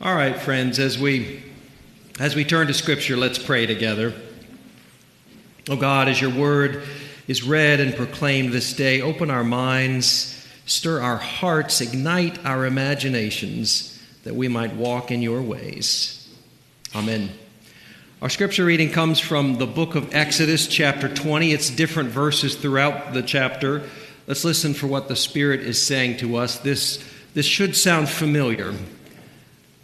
All right, friends, as we as we turn to scripture, let's pray together. Oh God, as your word is read and proclaimed this day, open our minds, stir our hearts, ignite our imaginations that we might walk in your ways. Amen. Our scripture reading comes from the book of Exodus, chapter 20. It's different verses throughout the chapter. Let's listen for what the Spirit is saying to us. This, this should sound familiar.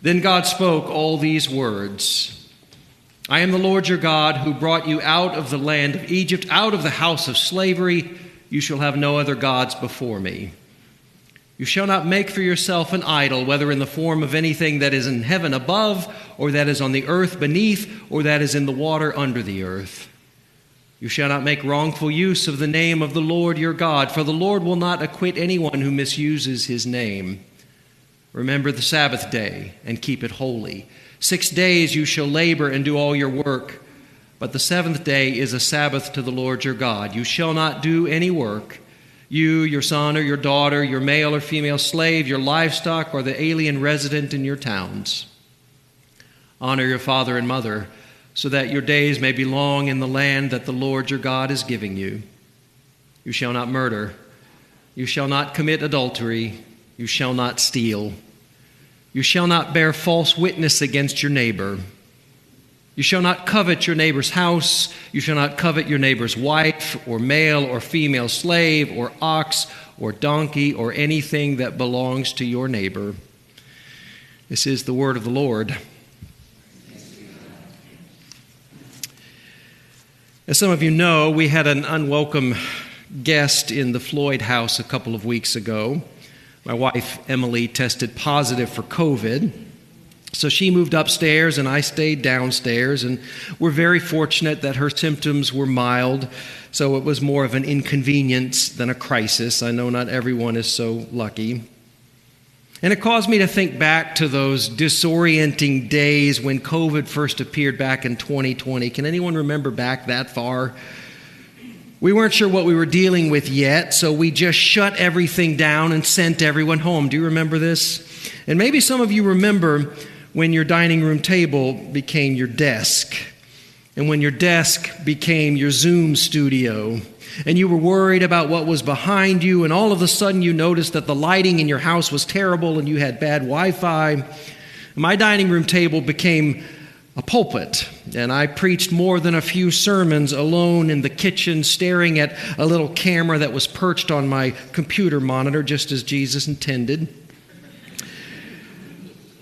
Then God spoke all these words I am the Lord your God who brought you out of the land of Egypt, out of the house of slavery. You shall have no other gods before me. You shall not make for yourself an idol, whether in the form of anything that is in heaven above, or that is on the earth beneath, or that is in the water under the earth. You shall not make wrongful use of the name of the Lord your God, for the Lord will not acquit anyone who misuses his name. Remember the Sabbath day and keep it holy. Six days you shall labor and do all your work, but the seventh day is a Sabbath to the Lord your God. You shall not do any work. You, your son or your daughter, your male or female slave, your livestock, or the alien resident in your towns. Honor your father and mother, so that your days may be long in the land that the Lord your God is giving you. You shall not murder. You shall not commit adultery. You shall not steal. You shall not bear false witness against your neighbor. You shall not covet your neighbor's house. You shall not covet your neighbor's wife, or male or female slave, or ox, or donkey, or anything that belongs to your neighbor. This is the word of the Lord. As some of you know, we had an unwelcome guest in the Floyd house a couple of weeks ago. My wife, Emily, tested positive for COVID. So she moved upstairs and I stayed downstairs, and we're very fortunate that her symptoms were mild, so it was more of an inconvenience than a crisis. I know not everyone is so lucky. And it caused me to think back to those disorienting days when COVID first appeared back in 2020. Can anyone remember back that far? We weren't sure what we were dealing with yet, so we just shut everything down and sent everyone home. Do you remember this? And maybe some of you remember when your dining room table became your desk, and when your desk became your Zoom studio, and you were worried about what was behind you, and all of a sudden you noticed that the lighting in your house was terrible and you had bad Wi Fi. My dining room table became a pulpit, and I preached more than a few sermons alone in the kitchen, staring at a little camera that was perched on my computer monitor, just as Jesus intended.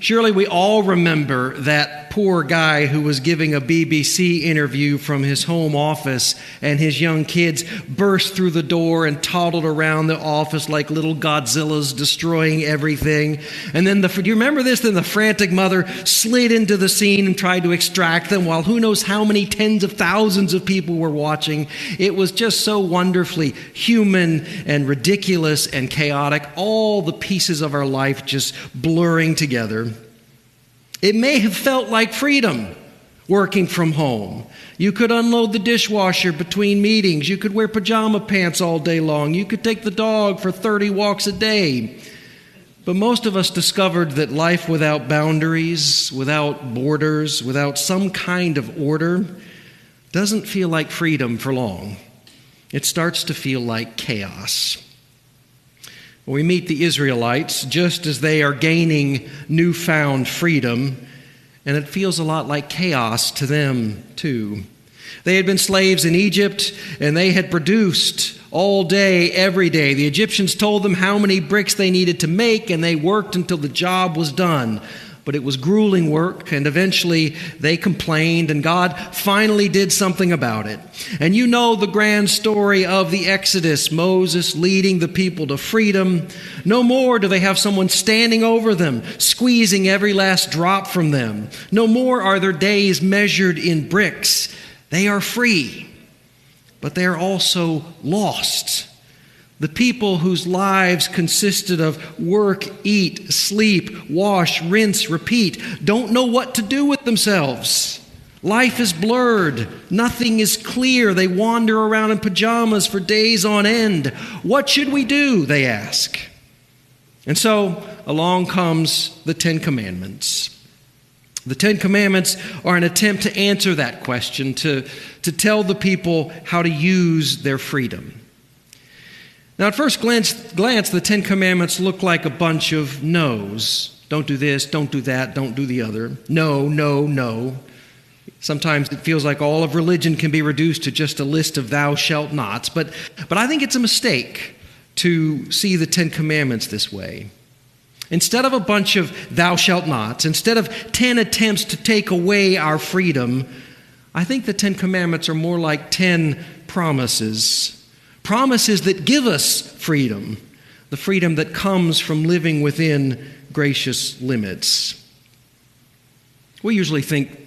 Surely we all remember that poor guy who was giving a BBC interview from his home office, and his young kids burst through the door and toddled around the office like little Godzillas destroying everything. And then the, do you remember this? Then the frantic mother slid into the scene and tried to extract them while who knows how many tens of thousands of people were watching. It was just so wonderfully human and ridiculous and chaotic, all the pieces of our life just blurring together. It may have felt like freedom working from home. You could unload the dishwasher between meetings. You could wear pajama pants all day long. You could take the dog for 30 walks a day. But most of us discovered that life without boundaries, without borders, without some kind of order, doesn't feel like freedom for long. It starts to feel like chaos. We meet the Israelites just as they are gaining newfound freedom, and it feels a lot like chaos to them, too. They had been slaves in Egypt, and they had produced all day, every day. The Egyptians told them how many bricks they needed to make, and they worked until the job was done but it was grueling work, and eventually they complained, and God finally did something about it. And you know the grand story of the Exodus Moses leading the people to freedom. No more do they have someone standing over them, squeezing every last drop from them. No more are their days measured in bricks. They are free, but they are also lost the people whose lives consisted of work, eat, sleep, wash, rinse, repeat don't know what to do with themselves. Life is blurred. Nothing is clear. They wander around in pajamas for days on end. What should we do? They ask. And so along comes the Ten Commandments. The Ten Commandments are an attempt to answer that question, to, to tell the people how to use their freedom. Now, at first glance, glance, the Ten Commandments look like a bunch of no's. Don't do this, don't do that, don't do the other. No, no, no. Sometimes it feels like all of religion can be reduced to just a list of thou shalt nots, but, but I think it's a mistake to see the Ten Commandments this way. Instead of a bunch of thou shalt nots, instead of 10 attempts to take away our freedom, I think the Ten Commandments are more like 10 promises. Promises that give us freedom, the freedom that comes from living within gracious limits. We usually think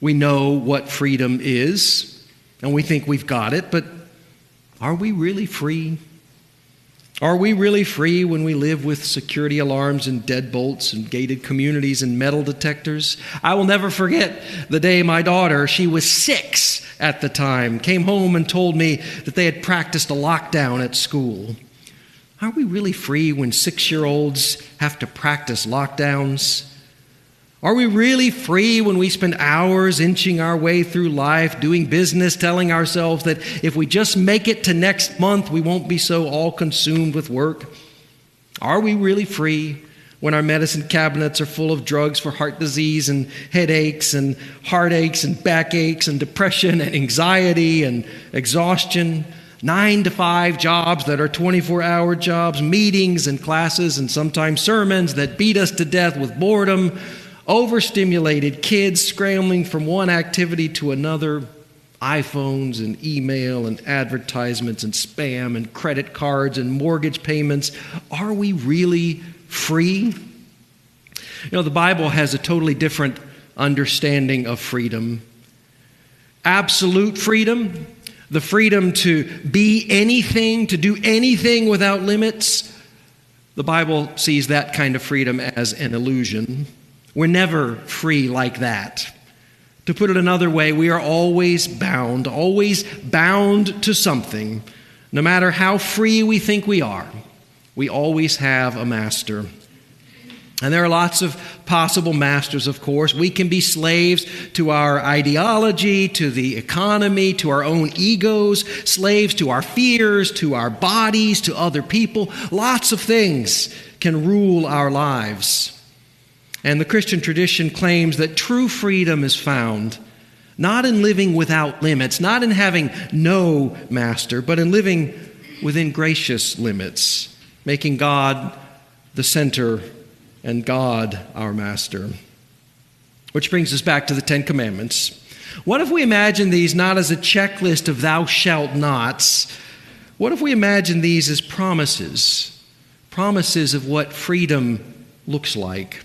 we know what freedom is, and we think we've got it, but are we really free? Are we really free when we live with security alarms and deadbolts and gated communities and metal detectors? I will never forget the day my daughter, she was six at the time, came home and told me that they had practiced a lockdown at school. Are we really free when six year olds have to practice lockdowns? Are we really free when we spend hours inching our way through life, doing business, telling ourselves that if we just make it to next month, we won't be so all consumed with work? Are we really free when our medicine cabinets are full of drugs for heart disease and headaches and heartaches and backaches and depression and anxiety and exhaustion? Nine to five jobs that are 24 hour jobs, meetings and classes, and sometimes sermons that beat us to death with boredom overstimulated kids scrambling from one activity to another iPhones and email and advertisements and spam and credit cards and mortgage payments. Are we really free? You know, the Bible has a totally different understanding of freedom absolute freedom, the freedom to be anything, to do anything without limits. The Bible sees that kind of freedom as an illusion. We're never free like that. To put it another way, we are always bound, always bound to something. No matter how free we think we are, we always have a master. And there are lots of possible masters, of course. We can be slaves to our ideology, to the economy, to our own egos, slaves to our fears, to our bodies, to other people. Lots of things can rule our lives. And the Christian tradition claims that true freedom is found not in living without limits, not in having no master, but in living within gracious limits, making God the center and God our master. Which brings us back to the Ten Commandments. What if we imagine these not as a checklist of thou shalt nots? What if we imagine these as promises? Promises of what freedom looks like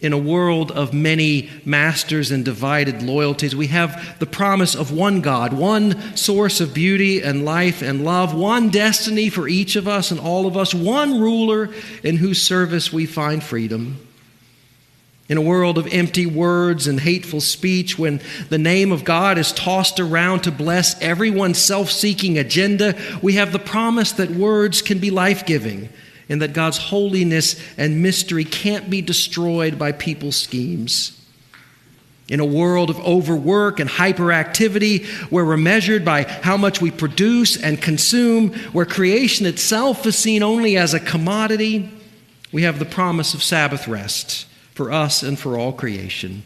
in a world of many masters and divided loyalties, we have the promise of one God, one source of beauty and life and love, one destiny for each of us and all of us, one ruler in whose service we find freedom. In a world of empty words and hateful speech, when the name of God is tossed around to bless everyone's self seeking agenda, we have the promise that words can be life giving and that God's holiness and mystery can't be destroyed by people's schemes. In a world of overwork and hyperactivity, where we're measured by how much we produce and consume, where creation itself is seen only as a commodity, we have the promise of Sabbath rest for us and for all creation.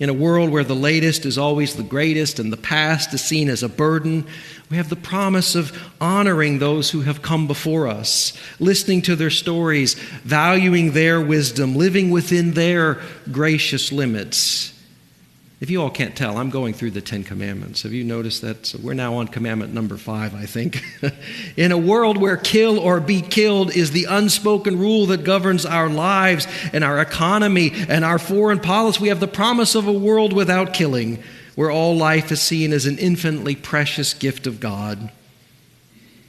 In a world where the latest is always the greatest and the past is seen as a burden, we have the promise of honoring those who have come before us, listening to their stories, valuing their wisdom, living within their gracious limits. If you all can't tell, I'm going through the Ten Commandments. Have you noticed that? So we're now on commandment number five, I think. In a world where kill or be killed is the unspoken rule that governs our lives and our economy and our foreign policy, we have the promise of a world without killing where all life is seen as an infinitely precious gift of God.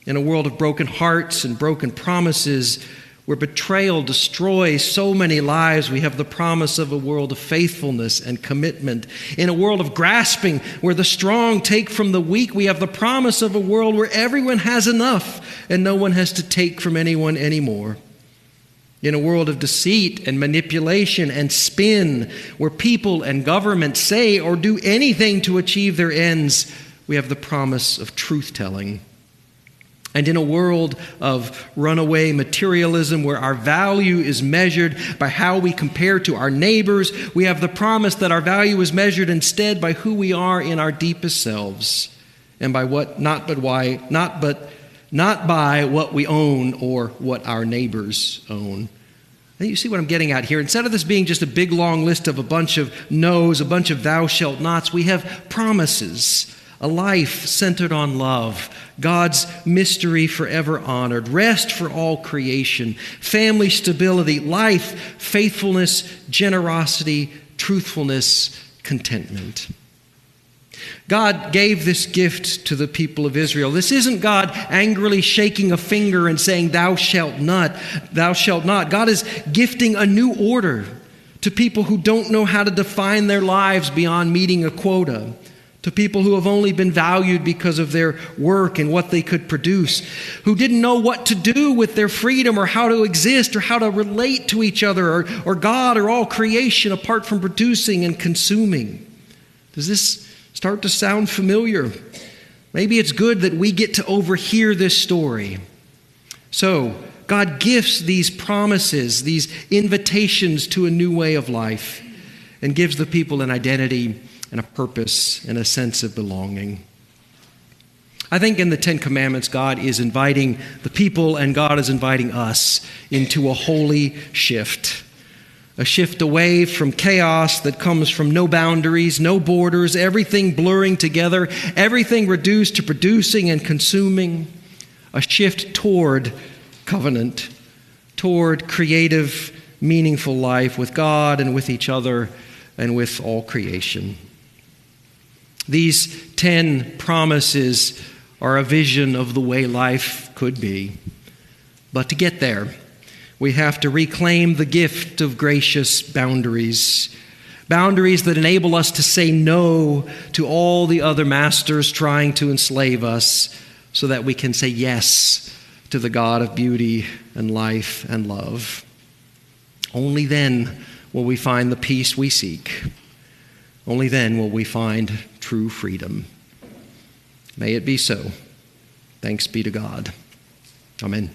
In a world of broken hearts and broken promises, where betrayal destroys so many lives, we have the promise of a world of faithfulness and commitment. In a world of grasping, where the strong take from the weak, we have the promise of a world where everyone has enough and no one has to take from anyone anymore. In a world of deceit and manipulation and spin, where people and government say or do anything to achieve their ends, we have the promise of truth telling. And in a world of runaway materialism where our value is measured by how we compare to our neighbors, we have the promise that our value is measured instead by who we are in our deepest selves and by what not but why not but not by what we own or what our neighbors own. And you see what I'm getting at here? Instead of this being just a big long list of a bunch of no's, a bunch of thou shalt nots, we have promises a life centered on love, God's mystery forever honored, rest for all creation, family stability, life, faithfulness, generosity, truthfulness, contentment. God gave this gift to the people of Israel. This isn't God angrily shaking a finger and saying, Thou shalt not, thou shalt not. God is gifting a new order to people who don't know how to define their lives beyond meeting a quota to people who have only been valued because of their work and what they could produce, who didn't know what to do with their freedom or how to exist or how to relate to each other or, or God or all creation apart from producing and consuming. Does this start to sound familiar? Maybe it's good that we get to overhear this story. So, God gifts these promises, these invitations to a new way of life, and gives the people an identity and a purpose and a sense of belonging. I think in the Ten Commandments, God is inviting the people and God is inviting us into a holy shift. A shift away from chaos that comes from no boundaries, no borders, everything blurring together, everything reduced to producing and consuming. A shift toward covenant, toward creative, meaningful life with God and with each other and with all creation. These 10 promises are a vision of the way life could be. But to get there, we have to reclaim the gift of gracious boundaries. Boundaries that enable us to say no to all the other masters trying to enslave us, so that we can say yes to the God of beauty and life and love. Only then will we find the peace we seek. Only then will we find true freedom. May it be so. Thanks be to God. Amen.